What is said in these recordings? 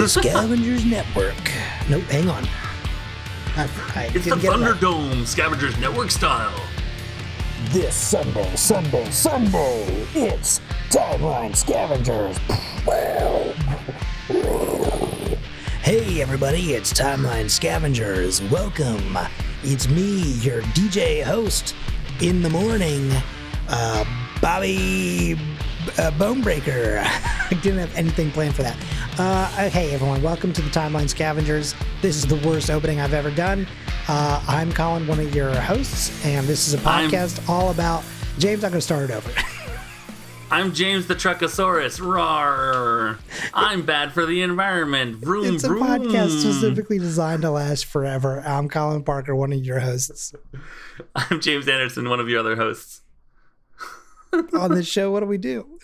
Welcome to the Scavengers Network. Nope, hang on. I, I It's the didn't it right. Thunderdome Scavengers Network style. This Sunday, Sunday, Sunday, it's Timeline Scavengers. Hey everybody, it's Timeline Scavengers. Welcome. It's me, your DJ host in the morning, uh, Bobby uh, Bonebreaker. I didn't have anything planned for that. Uh, hey everyone, welcome to the Timeline Scavengers. This is the worst opening I've ever done. Uh, I'm Colin, one of your hosts, and this is a I'm- podcast all about. James, I'm going to start it over. I'm James the Truckosaurus. Rawr. I'm bad for the environment. Vroom, it's a vroom. podcast specifically designed to last forever. I'm Colin Parker, one of your hosts. I'm James Anderson, one of your other hosts. On this show, what do we do?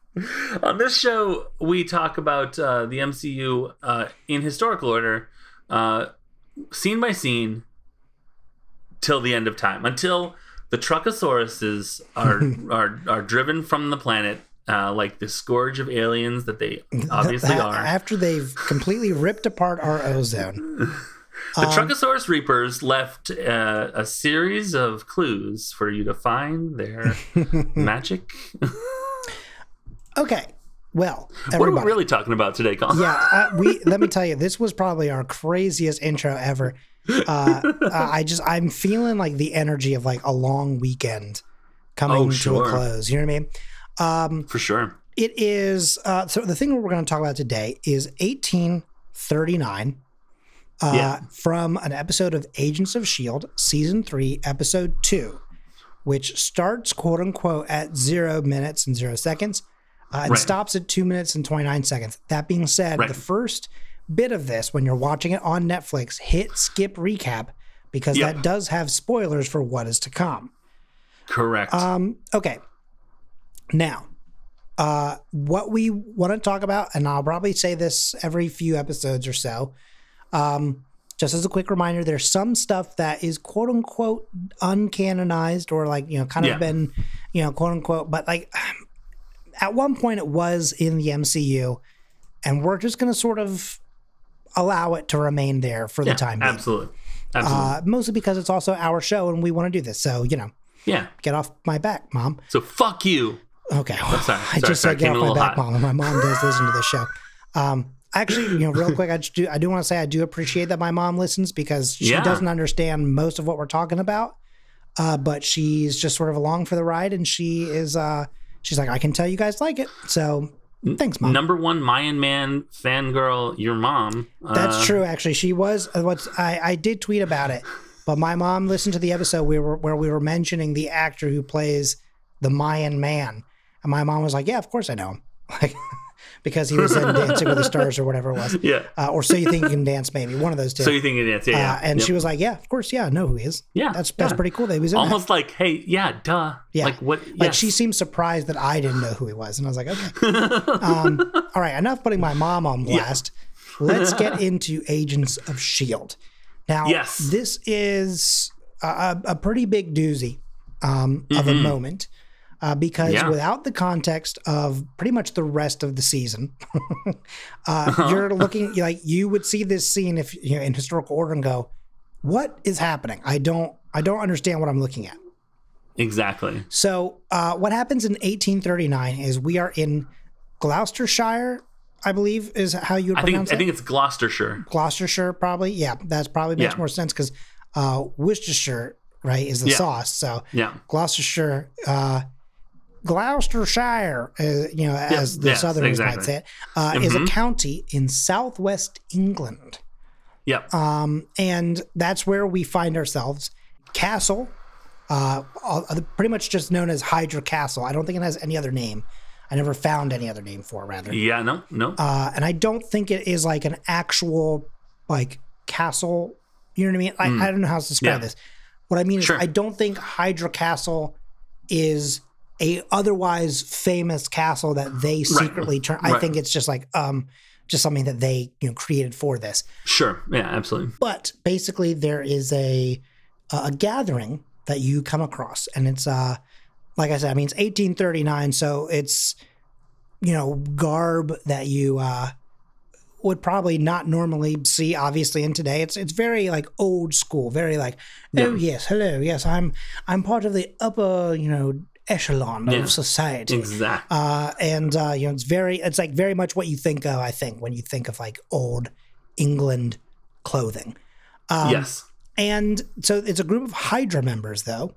On this show, we talk about uh, the MCU uh, in historical order, uh, scene by scene, till the end of time, until the Truckosauruses are are are driven from the planet, uh, like the scourge of aliens that they obviously That- are. After they've completely ripped apart our ozone. The Truckosaurus Reapers left uh, a series of clues for you to find their magic. Okay, well, What are we really talking about today, Colin? yeah, uh, we let me tell you, this was probably our craziest intro ever. Uh, I just I'm feeling like the energy of like a long weekend coming Oh, to a close. You know what I mean? For sure. It is uh, so the thing we're going to talk about today is 1839 uh, Yeah. from an episode of Agents of Shield, season three, episode two, which starts quote unquote at zero minutes and zero seconds uh, and Right. stops at two minutes and 29 seconds. That being said, Right. the first bit of this, when you're watching it on Netflix, hit skip recap because Yep. that does have spoilers for what is to come. Correct. Um, okay. Now, uh, what we want to talk about, and I'll probably say this every few episodes or so. Um, just as a quick reminder, there's some stuff that is quote unquote uncanonized or like, you know, kind of Yeah. been, you know, quote unquote, but like at one point it was in the MCU, and we're just going to sort of allow it to remain there for yeah, the time being. absolutely. Absolutely. Uh, mostly because it's also our show and we want to do this. So, you know, yeah. get off my back, mom. So fuck you. Okay. Well, sorry, I just sorry, said get off my back, hot. mom. and My mom does listen to the show. Um, actually, you know, real quick, I just do I do want to say I do appreciate that my mom listens because she Yeah. doesn't understand most of what we're talking about. Uh, but she's just sort of along for the ride, and she is uh, she's like, I can tell you guys like it. So thanks, mom. Number one Mayan man fangirl, your mom. That's Uh, true. Actually, she was. uh, What's I I did tweet about it, but my mom listened to the episode we were where we were mentioning the actor who plays the Mayan man, and my mom was like, "Yeah, of course I know him," like because he was in Dancing with the Stars or whatever it was, Yeah. uh, or So You Think You Can Dance, maybe one of those two. So you think it is? Yeah. yeah. uh, and Yep. she was like, "Yeah, of course, yeah, I know who he is. Yeah, that's that's yeah. pretty cool that he was in that." almost like, hey, yeah, duh. Yeah. Like what? Like yes. she seemed surprised that I didn't know who he was, and I was like, "Okay." um, all right, enough putting my mom on blast. Let's get into Agents of Shield. Now, Yes. this is a, a, a pretty big doozy um, of a moment uh, because. Yeah. without the context of pretty much the rest of the season, uh, Uh-huh. you're looking like you would see this scene if you know in historical order and go, "What is happening? I don't, I don't understand what I'm looking at." exactly. So, uh, what happens in 1839 is we are in Gloucestershire, I believe is how you would I pronounce think I think it's Gloucestershire. Gloucestershire, probably. Yeah, that's probably makes Yeah. more sense because uh, Worcestershire, right, is the Yeah. sauce. So Yeah. Gloucestershire, uh, Gloucestershire, uh, you know, as the yes, Southerners might exactly. say it, uh, is a Mhm. county in southwest England. Yep. Um, and that's where we find ourselves. Castle, uh, pretty much just known as Hydra Castle. I don't think it has any other name. I never found any other name for it, rather. yeah. No. No. Uh, and I don't think it is like an actual like castle. You know what I mean? I, I don't know how to describe. Yeah. this. What I mean Sure. is, I don't think Hydra Castle is a otherwise famous castle that they secretly turn. I Right. think it's just like um, just something that they you know created for this. sure. Yeah. Absolutely. But basically, there is a a gathering that you come across, and it's uh like I said, I mean it's 1839, so it's you know, garb that you uh, would probably not normally see. Obviously, in today, it's it's very like old school, very like, oh Yeah. yes, hello, yes, I'm I'm part of the upper, you know, echelon Yeah. of society. Exactly. Uh, and uh, you know, it's very, it's like very much what you think of. I think when you think of like old England clothing. Um, yes. And so it's a group of Hydra members, though,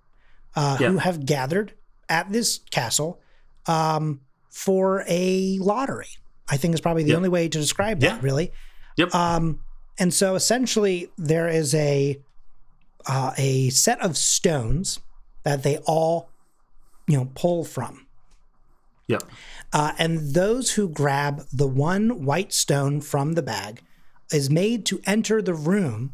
uh, who have gathered at this castle um, for a lottery. I think is probably the only way to describe that, really. Yep. Um, and so essentially, there is a uh, a set of stones that they all, you know, pull from. Yep. Uh, and those who grab the one white stone from the bag is made to enter the room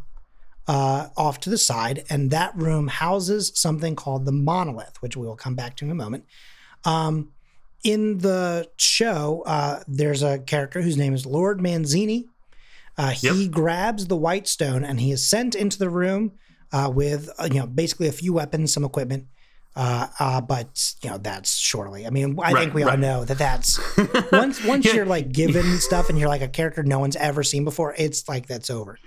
uh, off to the side. And that room houses something called the monolith, which we will come back to in a moment. Um, in the show, uh, there's a character whose name is Lord Manzini. Uh, he Yep. grabs the white stone and he is sent into the room uh, with, uh, you know, basically a few weapons, some equipment. Uh, uh, but you know that's shortly. I mean, I Right, think we all know that that's once once Yeah. you're like given stuff and you're like a character no one's ever seen before. It's like that's over.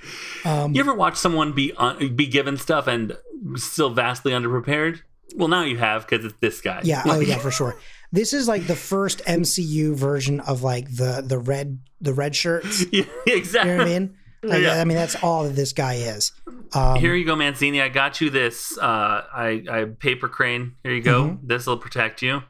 Um, You ever watch someone be un- be given stuff and still vastly underprepared? Well, now you have because it's this guy. yeah, oh yeah, for sure. This is like the first MCU version of like the the red the red shirts. Yeah, exactly. You know what I mean? Like, Yeah. I mean that's all that this guy is. Um, Here you go, Mancini. I got you this. Uh, I, I paper crane. Here you go. Mm-hmm. This will protect you.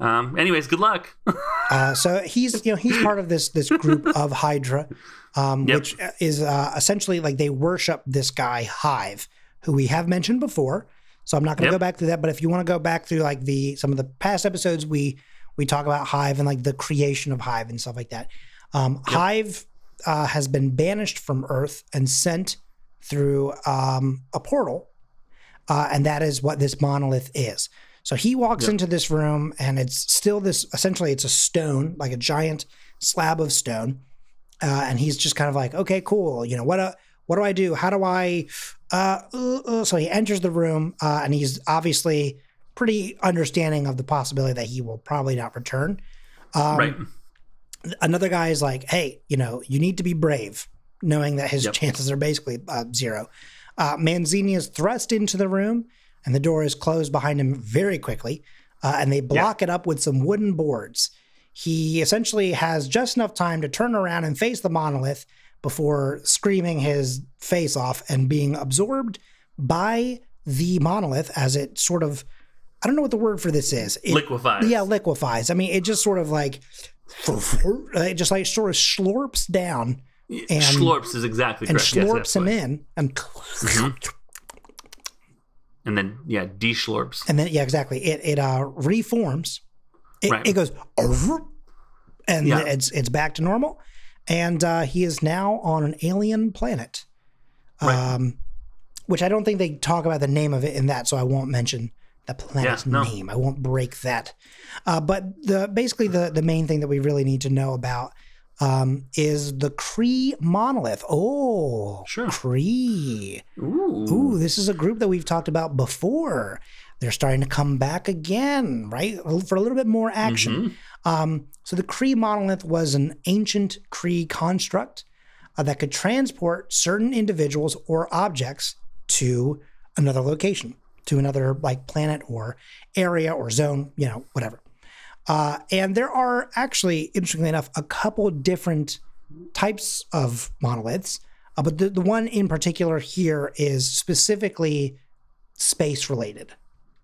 Um, anyways, good luck. Uh, so he's you know he's part of this this group of Hydra, um, Yep. which is uh, essentially like they worship this guy Hive, who we have mentioned before. So I'm not going to Yep. go back through that, but if you want to go back through like the some of the past episodes, we we talk about Hive and like the creation of Hive and stuff like that. Um, Hive uh, has been banished from Earth and sent through um, a portal uh, and that is what this monolith is. So he walks Yep. into this room, and it's still this. Essentially, it's a stone, like a giant slab of stone, uh, and he's just kind of like, okay, cool. You know what? Uh, what do I do? How do I? Uh, uh, uh. So he enters the room, uh, and he's obviously pretty understanding of the possibility that he will probably not return. Um, right. Another guy is like, hey, you know, you need to be brave, knowing that his Yep. chances are basically uh, zero. Uh, Manzini is thrust into the room, and the door is closed behind him very quickly, uh, and they block it up with some wooden boards. He essentially has just enough time to turn around and face the monolith before screaming his face off and being absorbed by the monolith as it sort of I don't know what the word for this is. It, Liquefies. yeah, liquefies. I mean, it just sort of like, it just like sort of slurps down and- Schlorps is exactly and correct. Yes, slurps him in, and Mhm. And then yeah, de schlorps. and then yeah, exactly. It it uh reforms. It, Right. it goes, and Yeah. it's it's back to normal, and uh, he is now on an alien planet. Right. Um, which I don't think they talk about the name of it in that, so I won't mention the planet's Yeah, no. name. I won't break that. Uh, but the basically the the main thing that we really need to know about um, is the Kree monolith. Oh, Sure. Kree. Ooh. Ooh, this is a group that we've talked about before. They're starting to come back again, right? For a little bit more action. Mhm. Um, so the Kree monolith was an ancient Kree construct uh, that could transport certain individuals or objects to another location, to another like planet or area or zone, you know, whatever. Uh, and there are actually, interestingly enough, a couple different types of monoliths. Uh, but the, the one in particular here is specifically space related,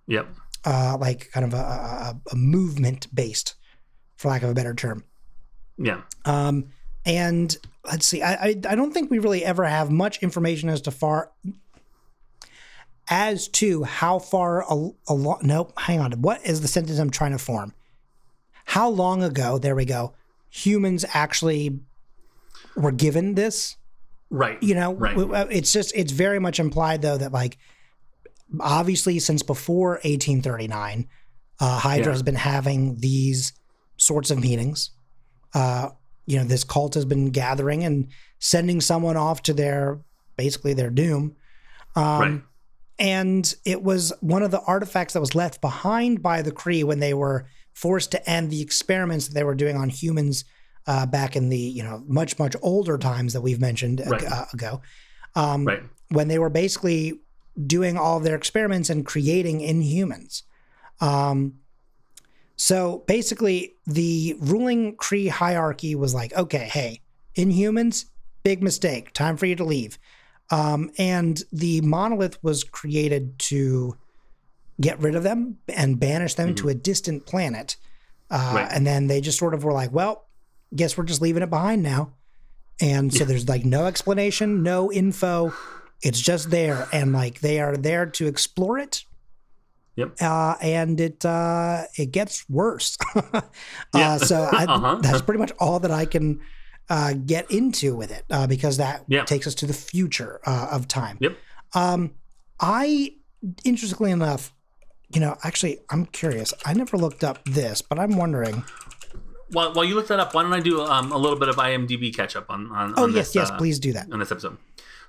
Yep. uh, like kind of a, a, a movement based, for lack of a better term. Yeah. Um, and let's see, I, I I don't think we really ever have much information as to far as to how far a, a lo- nope, hang on. What is the sentence I'm trying to form? How long ago? There we go. Humans actually were given this. Right. You know, Right. it's just it's very much implied though that like obviously since before 1839, uh, Hydra Yeah. has been having these sorts of meetings. Uh, you know, this cult has been gathering and sending someone off to their basically their doom. Um, right. And it was one of the artifacts that was left behind by the Kree when they were forced to end the experiments that they were doing on humans uh, back in the you know much much older times that we've mentioned ag- uh, ago, um, Right. when they were basically doing all of their experiments and creating inhumans. Um, so basically, the ruling Kree hierarchy was like, okay, hey, inhumans, big mistake. Time for you to leave. Um, and the monolith was created to get rid of them and banish them to a distant planet. Uh, Right. And then they just sort of were like, well, guess we're just leaving it behind now. And so there's like no explanation, no info. It's just there. And like they are there to explore it. Yep. Uh, and it uh, it gets worse. Yeah. uh, so I, Uh-huh. that's pretty much all that I can uh, get into with it uh, because that Yeah. takes us to the future uh, of time. Yep. Um, I, interestingly enough, you know, actually, I'm curious. I never looked up this, but I'm wondering. While, while you look that up, why don't I do um, a little bit of IMDb catch up on, on, Oh on yes, this, yes, uh, please do that. on this episode.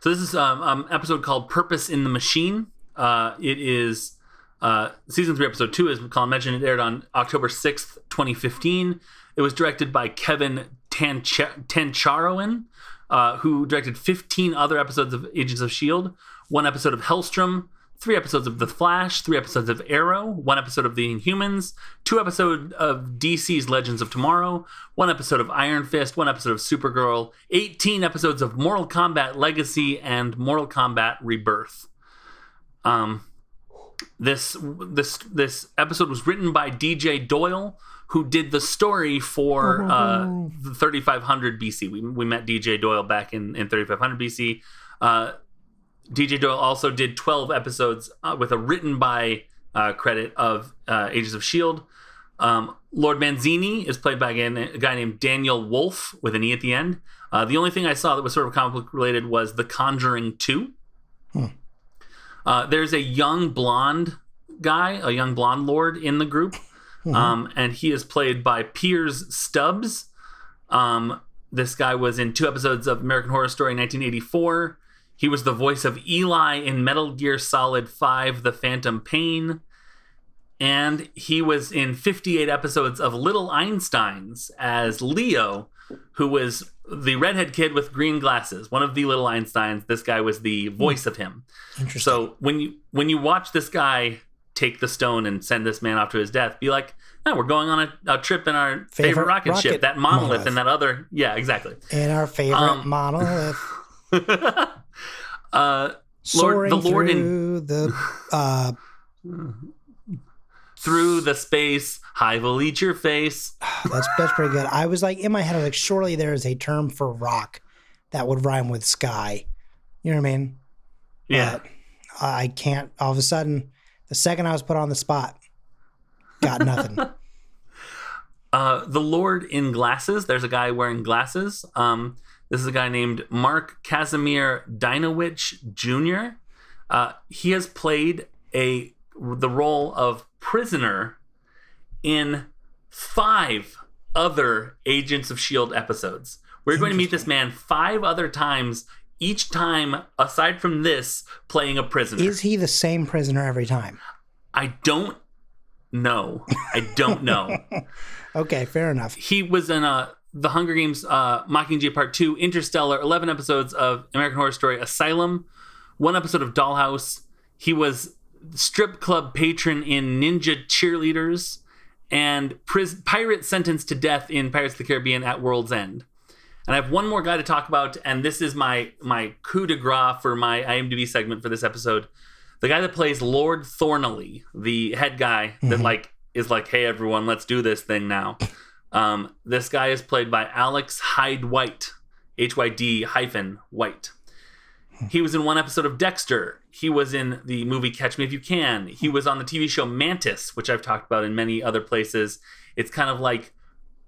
So this is um, um episode called "Purpose in the Machine." Uh, it is uh, season three, episode two. As Colin mentioned, it aired on October sixth, twenty fifteen. It was directed by Kevin Tanch- Tancharoen, uh, who directed fifteen other episodes of Agents of Shield, one episode of Helstrom, three episodes of The Flash, three episodes of Arrow, one episode of The Inhumans, two episodes of DC's Legends of Tomorrow, one episode of Iron Fist, one episode of Supergirl, 18 episodes of Mortal Kombat Legacy and Mortal Kombat Rebirth. Um, this this this episode was written by DJ Doyle, who did the story for uh, 3500 BC. We, we met DJ Doyle back in, in 3500 BC. Uh, DJ Doyle also did 12 episodes uh, with a written by uh, credit of uh, Ages of S.H.I.E.L.D. Um, Lord Manzini is played by a guy named Daniel Wolfe with an E at the end. Uh, the only thing I saw that was sort of comic book related was The Conjuring 2. Uh, there's a young blonde guy, a young blonde lord in the group, um, and he is played by Piers Stubbs. Um, this guy was in two episodes of American Horror Story in 1984. He was the voice of Eli in Metal Gear Solid 5 The Phantom Pain. And he was in 58 episodes of Little Einsteins as Leo, who was the redhead kid with green glasses. One of the Little Einsteins. This guy was the voice of him. Interesting. So when you when you watch this guy take the stone and send this man off to his death, be like, "No, we're going on a, a trip in our favorite, Favorite rocket, rocket ship, that monolith, monolith." and that other." Yeah, exactly. In our favorite Um, monolith, uh, soaring the Lord in- through the uh, through the space, high will eat your face. That's that's pretty good. I was like in my head, I was like, surely there is a term for rock that would rhyme with sky. You know what I mean? Yeah, But I can't. All of a sudden, the second I was put on the spot, got nothing. uh, the Lord in glasses. There's a guy wearing glasses. Um, this is a guy named Mark Casimir Dyniewicz Jr. Uh, he has played a the role of prisoner in five other Agents of Shield episodes. We're going to meet this man five other times. Each time, aside from this, playing a prisoner. is he the same prisoner every time? I don't know. I don't know. Okay, fair enough. he was in uh, the Hunger Games uh, Mockingjay Part 2, Interstellar, 11 episodes of American Horror Story Asylum, one episode of Dollhouse. He was strip club patron in Ninja Cheerleaders and pris- pirate sentenced to death in Pirates of the Caribbean at World's End. And I have one more guy to talk about, and this is my my coup de grace for my IMDb segment for this episode. The guy that plays Lord Thornley, the head guy that like is like, "Hey everyone, let's do this thing now." Um, this guy is played by Alex Hyde White, H Y D hyphen White. He was in one episode of Dexter. He was in the movie Catch Me If You Can. He was on the TV show Mantis, which I've talked about in many other places. It's kind of like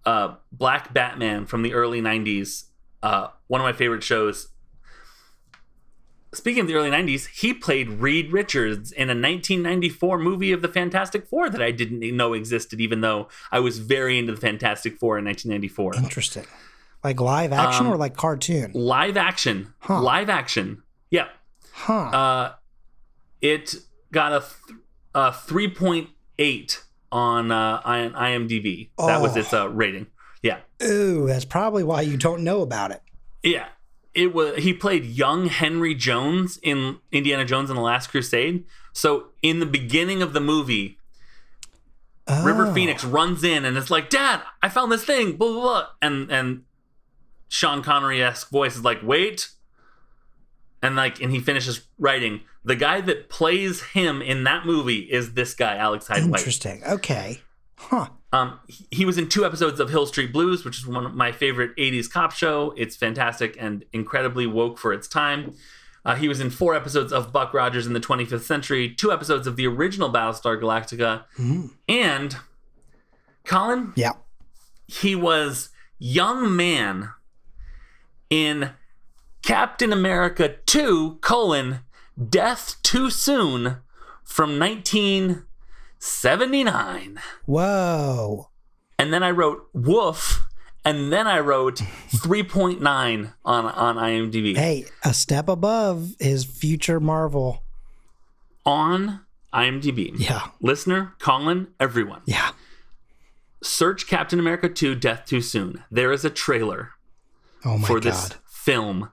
uh, Black Batman from the early 90s. Uh, one of my favorite shows. Speaking of the early 90s, he played Reed Richards in a 1994 movie of the Fantastic Four that I didn't know existed, even though I was very into the Fantastic Four in 1994. Interesting. Like live action Um, or like cartoon? Live action. Huh. Live action. Yeah. Huh. Uh, it got a, th- a 3.8 on uh, IMDb. That was Oh. its uh, rating. Yeah, Ooh, that's probably why you don't know about it. yeah. It was. He played young Henry Jones in Indiana Jones and the Last Crusade. So in the beginning of the movie, River Oh. Phoenix runs in and it's like, "Dad, I found this thing." Blah blah blah. And and Sean Connery esque voice is like, "Wait." And like, and he finishes writing. The guy that plays him in that movie is this guy, Alex Hyde. Interesting. Okay. Huh. Um, he- he was in two episodes of Hill Street Blues, which is one of my favorite 80s cop show. It's fantastic and incredibly woke for its time. Uh, he was in four episodes of Buck Rogers in the 25th Century, two episodes of the original Battlestar Galactica, Mhm. and Colin, Yeah. he was young man in Captain America 2, colon, Death Too Soon from 1979. Whoa. And then I wrote woof, and then I wrote 3.9 on, on IMDb. Hey, a step above his future Marvel. On IMDb. Yeah. Listener, Colin, everyone. Yeah. Search Captain America 2 Death Too Soon. There is a trailer Oh my for god. this film.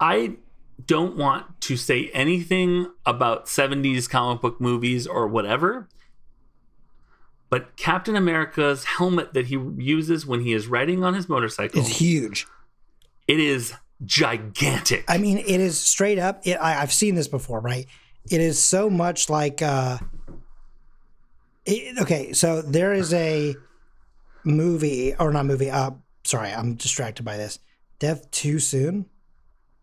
I don't want to say anything about 70s comic book movies or whatever, but Captain America's helmet that he uses when he is riding on his motorcycle, is huge. it is gigantic. I mean, it is straight up. It, I, I've seen this before, right? It is so much like. uh it, Okay, so there is a movie, or not movie. Uh, sorry, I'm distracted by this. Death too soon.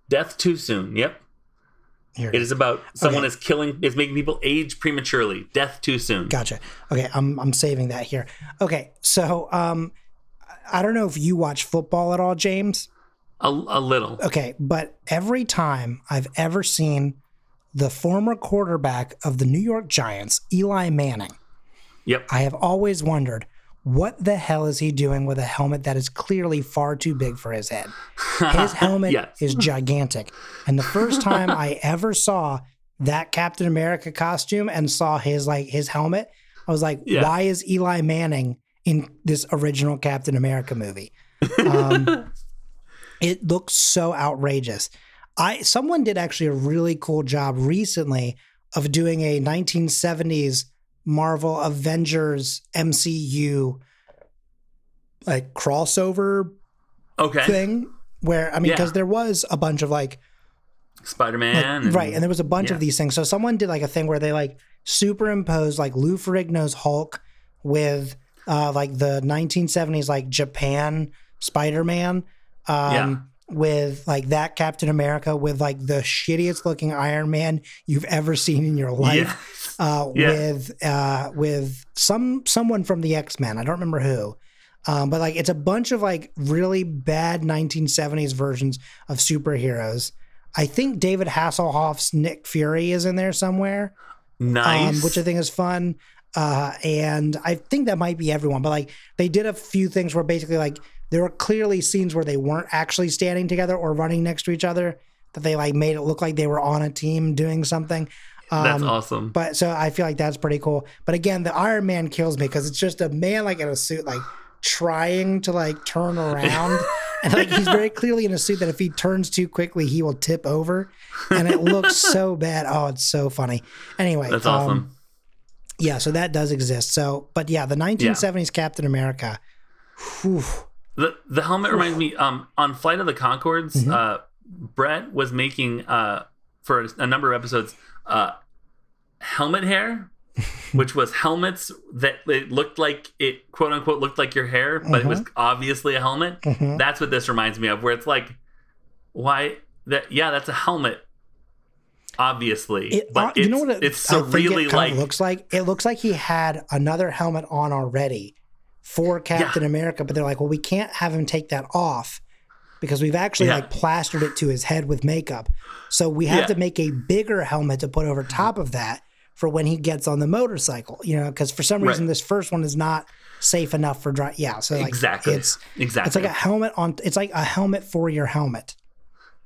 Death Too Soon. Yep. Here It is about someone Okay. is killing, is making people age prematurely. Death Too Soon. Gotcha. Okay, I'm I'm saving that here. Okay, so um, I don't know if you watch football at all, James. A, a little. Okay, but every time I've ever seen the former quarterback of the New York Giants, Eli Manning, Yep. I have always wondered what the hell is he doing with a helmet that is clearly far too big for his head? His helmet Yes. is gigantic. And the first time I ever saw that Captain America costume and saw his like his helmet, I was like, Yeah. why is Eli Manning in this original Captain America movie? Um, it looks so outrageous. I someone did actually a really cool job recently of doing a 1970s Marvel Avengers MCU like crossover Okay. thing where I mean Yeah. because there was a bunch of like Spider like, Man. right and there was a bunch yeah. of these things so someone did like a thing where they like superimposed like Lou Ferrigno's Hulk with uh like the 1970s like Japan Spider-Man um Yeah. With like that Captain America with like the shittiest looking Iron Man you've ever seen in your life Yeah. uh, Yeah. with uh, with some someone from the X Men. I don't remember who, um, but like it's a bunch of like really bad 1970s versions of superheroes. I think David Hasselhoff's Nick Fury is in there somewhere, Nice. um, which I think is fun. Uh, and I think that might be everyone, but like they did a few things where basically like there were clearly scenes where they weren't actually standing together or running next to each other. That they like made it look like they were on a team doing something. That's Um, awesome. but so I feel like that's pretty cool. But again, the Iron Man kills me because it's just a man like in a suit, like trying to like turn around. and like he's very clearly in a suit that if he turns too quickly, he will tip over. And it looks so bad. Oh, it's so funny. Anyway, That's um, awesome. yeah, so that does exist. So, but yeah, the 1970s Captain America. Whew, The the helmet reminds me um on Flight of the Conchords, Mm-hmm. uh Bret was making uh for a number of episodes uh helmet hair which was helmets that it looked like it quote unquote looked like your hair but it was Mm-hmm. obviously a helmet. Mhm. That's what this reminds me of where it's like why that yeah that's a helmet obviously It, but uh, it's, you know what it, it's really it like looks like? It looks like he had another helmet on already for Captain America, but they're like, well, we can't have him take that off because we've actually Yeah. like plastered it to his head with makeup. So we have Yeah. to make a bigger helmet to put over top of that for when he gets on the motorcycle. You know, because for some Right. reason this first one is not safe enough for dry. Yeah, so like exactly it's exactly it's like a helmet on. It's like a helmet for your helmet.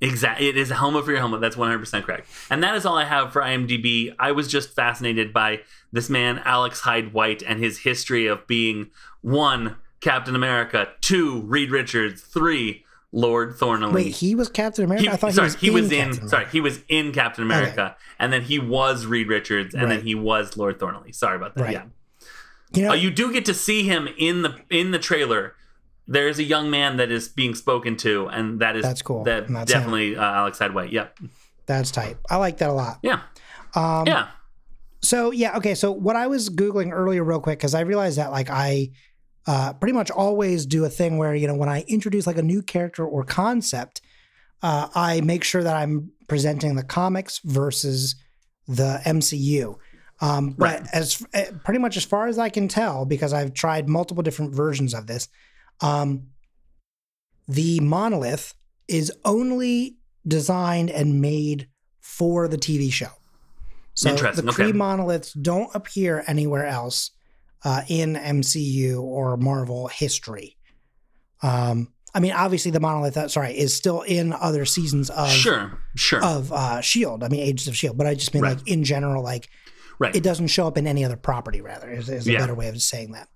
Exactly. It is a helmet for your helmet. That's 100% correct. And that is all I have for IMDb. I was just fascinated by this man, Alex Hyde White, and his history of being one, Captain America, two, Reed Richards, three, Lord Thornley. Wait, he was Captain America. He, I thought sorry, he was in. in. Sorry, he was in Captain America, and then he was Reed Richards, and then he was Lord Thornley. Sorry about that. Right. Yeah, You know, uh, you do get to see him in the in the trailer. There is a young man that is being spoken to, and that is That's cool. That that's definitely uh, Alex Hyde-White. Yep. that's tight. I like that a lot. Yeah. Um, yeah. So yeah, okay. So what I was googling earlier, real quick, because I realized that like I uh, pretty much always do a thing where you know when I introduce like a new character or concept, uh, I make sure that I'm presenting the comics versus the MCU. Um, but Right. as eh, pretty much as far as I can tell, because I've tried multiple different versions of this, um, the monolith is only designed and made for the TV show. So Interesting, the okay. Kree monoliths don't appear anywhere else uh, in MCU or Marvel history. Um, I mean, obviously the monolith, uh, sorry, is still in other seasons of sure. Sure. of uh, Shield. I mean, Agents of Shield, but I just mean Right. like in general, like right. it doesn't show up in any other property. Rather, is, is a Yeah. better way of saying that.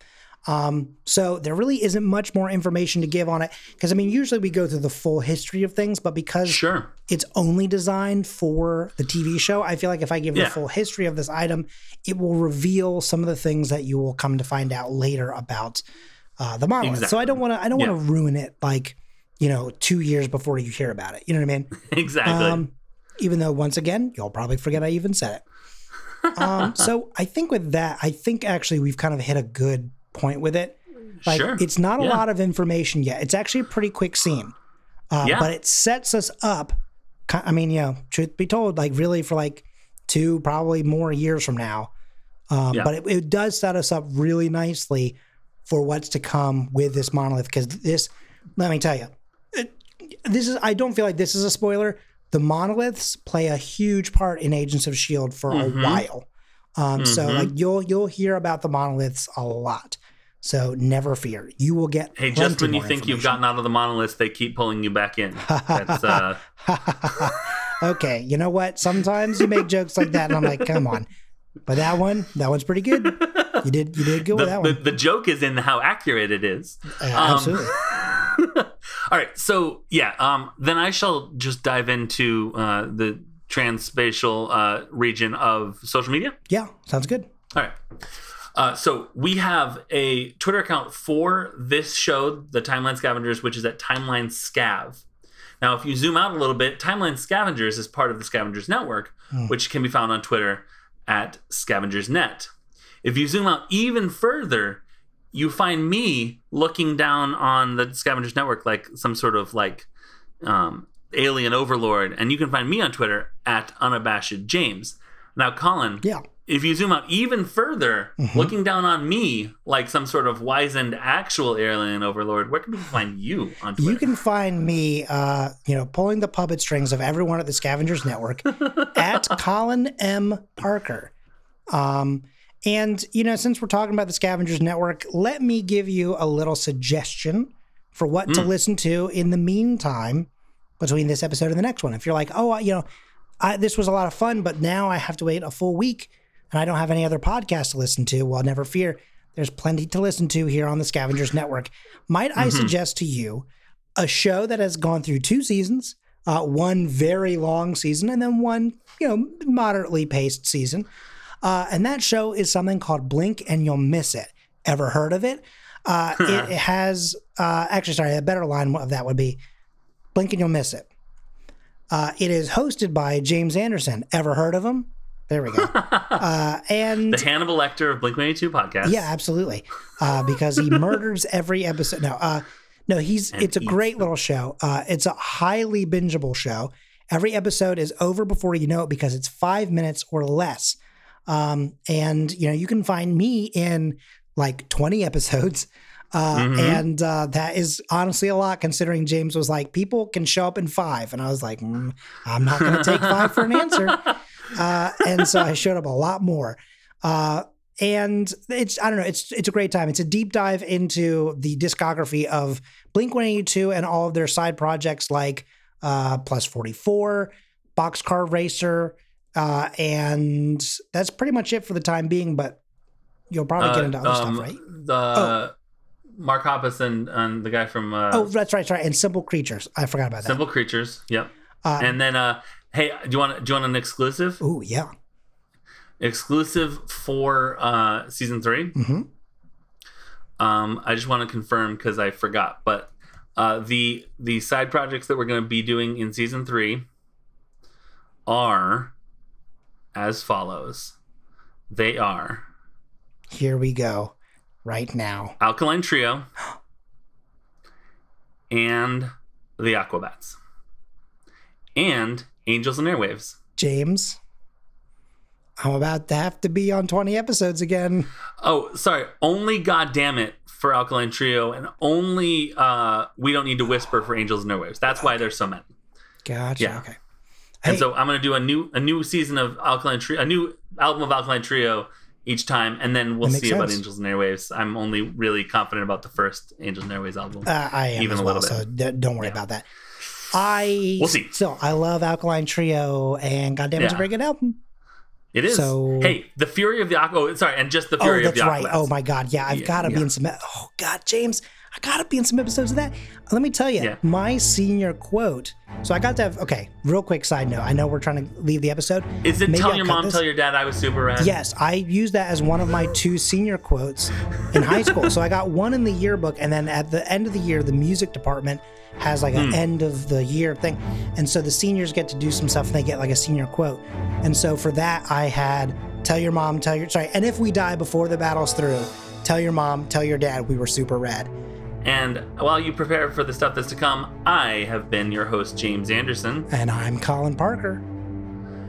Um, so there really isn't much more information to give on it because I mean, usually we go through the full history of things, but because sure. it's only designed for the TV show, I feel like if I give Yeah. the full history of this item, it will reveal some of the things that you will come to find out later about uh, the monolith. So I don't want to, I don't want to ruin it like you know two years before you hear about it. You know what I mean? Exactly. Um, even though once again, you'll probably forget I even said it. Um, so I think with that, I think actually we've kind of hit a good point with it. Like Sure. it's not a Yeah. lot of information yet. It's actually a pretty quick scene. Uh, Yeah. but it sets us up. I mean, you know, truth be told, like really for like two, probably more years from now. Um, Yeah. But it, it does set us up really nicely for what's to come with this monolith. Because this, let me tell you, it, this is. I don't feel like this is a spoiler. The monoliths play a huge part in Agents of Shield for Mhm. a while. Um, So Mhm. like you'll you'll hear about the monoliths a lot. So never fear, you will get. hey, just when you think you've gotten out of the monolith, they keep pulling you back in. That's uh, okay, you know what? Sometimes you make jokes like that, and I'm like, come on. But that one, that one's pretty good. You did, you did good the, with that the, one. the joke is in how accurate it is. Uh, um, absolutely. All right, so yeah, um, then I shall just dive into uh, the transspatial uh, region of social media. Yeah, sounds good. All right. Uh, so we have a Twitter account for this show, the Timeline Scavengers, which is at Timeline Scav. Now, if you zoom out a little bit, Timeline Scavengers is part of the Scavengers Network, Hmm. which can be found on Twitter at ScavengersNet. If you zoom out even further, you find me looking down on the Scavengers Network like some sort of like um, alien overlord, and you can find me on Twitter at unabashed James. Now, Colin, Yeah. If you zoom out even further, Mhm. looking down on me like some sort of wizened actual alien overlord, where can we find you on Twitter? You can find me, uh, you know, pulling the puppet strings of everyone at the Scavengers Network at Colin M. Parker. Um, and, you know, since we're talking about the Scavengers Network, let me give you a little suggestion for what to Mm. listen to in the meantime between this episode and the next one. If you're like, oh, I- you know, I, this was a lot of fun, but now I have to wait a full week and I don't have any other podcast to listen to, well, never fear. There's plenty to listen to here on the Scavengers Network. Might I Mhm. suggest to you a show that has gone through two seasons, uh, one very long season, and then one, you know, moderately paced season. Uh, and that show is something called Blink and You'll Miss It. Ever heard of it? Uh, it has, uh, actually, sorry, a better line of that would be Blink and You'll Miss It. Uh, it is hosted by James Anderson. Ever heard of him? There we go. Uh, and the Hannibal Lecter of Blink 182 podcast. yeah, absolutely. Uh, because he murders every episode. No, uh, no, he's And it's a great them. little show. Uh, it's a highly bingeable show. Every episode is over before you know it because it's five minutes or less. Um, and you know you can find me in like twenty episodes. Uh, Mhm. And uh, that is honestly a lot considering James was like, people can show up in five. And I was like, mm, I'm not going to take five for an answer. Uh, and so I showed up a lot more. Uh, and it's I don't know it's it's a great time. It's a deep dive into the discography of Blink One Eighty Two and all of their side projects like uh, plus 44, Boxcar Racer, uh, and that's pretty much it for the time being. But you'll probably get Uh, into other um, stuff, right? The Mark Hoppus and, and the guy from uh, Oh, that's right, that's right. And Simple Creatures. I forgot about that. Simple Creatures. Yep. Uh, and then, uh, hey, do you want do you want an exclusive? oh, yeah. Exclusive for uh, season three. hmm Um, I just want to confirm because I forgot, but uh, the the side projects that we're going to be doing in season three are as follows. They are Here we go. Right now. Alkaline Trio and the Aquabats and Angels and Airwaves. James, I'm about to have to be on 20 episodes again. Oh, sorry. Only Goddamnit for Alkaline Trio and only uh, We Don't Need to Whisper for Angels and Airwaves. That's why there's so many. Gotcha. Yeah. Okay. And Hey. so I'm gonna do a new a new season of Alkaline Trio, a new album of Alkaline Trio each time, and then we'll see makes about. Angels and Airwaves. I'm only really confident about the first Angels and Airwaves album. Uh, I am Even as a well, little so d- don't worry Yeah. about that. I We'll see. So I love Alkaline Trio, and goddamn, it's a Yeah. very good album. it is. so- hey, the Fury of the Aqua. Oh, sorry, and just the Oh, Fury of that's the right. Oh my god, yeah, I've Yeah, got to be in some. Oh god, James, I got to be in some episodes of that. Let me tell you, Yeah. my senior quote. So I got to have. Okay, real quick side note. I know we're trying to leave the episode. Is it Maybe tell I'll your mom, this. tell your dad I was super rad? Yes, I used that as one of my two senior quotes in high school. so I got one in the yearbook, and then at the end of the year, the music department has like an hmm. end of the year thing. And so the seniors get to do some stuff and they get like a senior quote. And so for that, I had tell your mom, tell your, sorry, and if we die before the battle's through, tell your mom, tell your dad we were super rad. And while you prepare for the stuff that's to come, I have been your host, James Anderson. And I'm Colin Parker.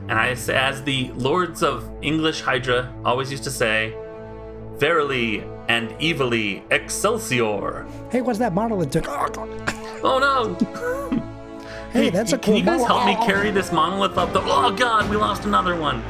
And I, as the Lords of English Hydra always used to say, Verily and evilly excelsior. Hey, what's that monolith doing? Oh Oh, no! Hey, that's a cool. Can you guys help me carry this monolith up the? Oh god, we lost another one.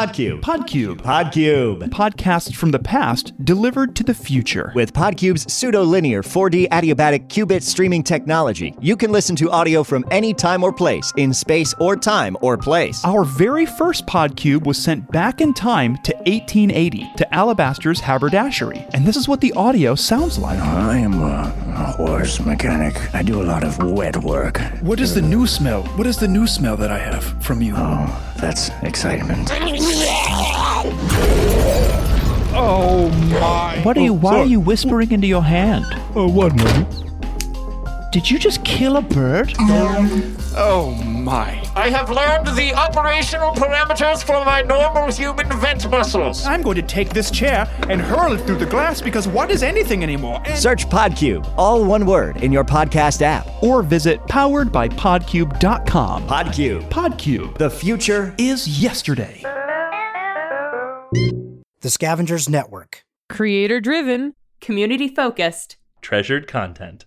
Podcube. Podcube. Podcube. Podcasts from the past delivered to the future. With Podcube's pseudo-linear 4D adiabatic qubit streaming technology, you can listen to audio from any time or place, in space or time or place. Our very first Podcube was sent back in time to 1880 to Alabaster's haberdashery, and this is what the audio sounds like. I am a, a horse mechanic. I do a lot of wet work. What is the new smell? What is the new smell that I have from you? Oh, that's excitement. Oh my! What are you? Why are you whispering into your hand? Oh, what, man? Did you just kill a bird? Oh my! I have learned the operational parameters for my normal human vent muscles. I'm going to take this chair and hurl it through the glass because what is anything anymore? And Search Podcube, all one word, in your podcast app. Or visit poweredbypodcube.com. Podcube. Podcube The future is yesterday. The Scavengers Network. Creator driven. Community focused. Treasured content.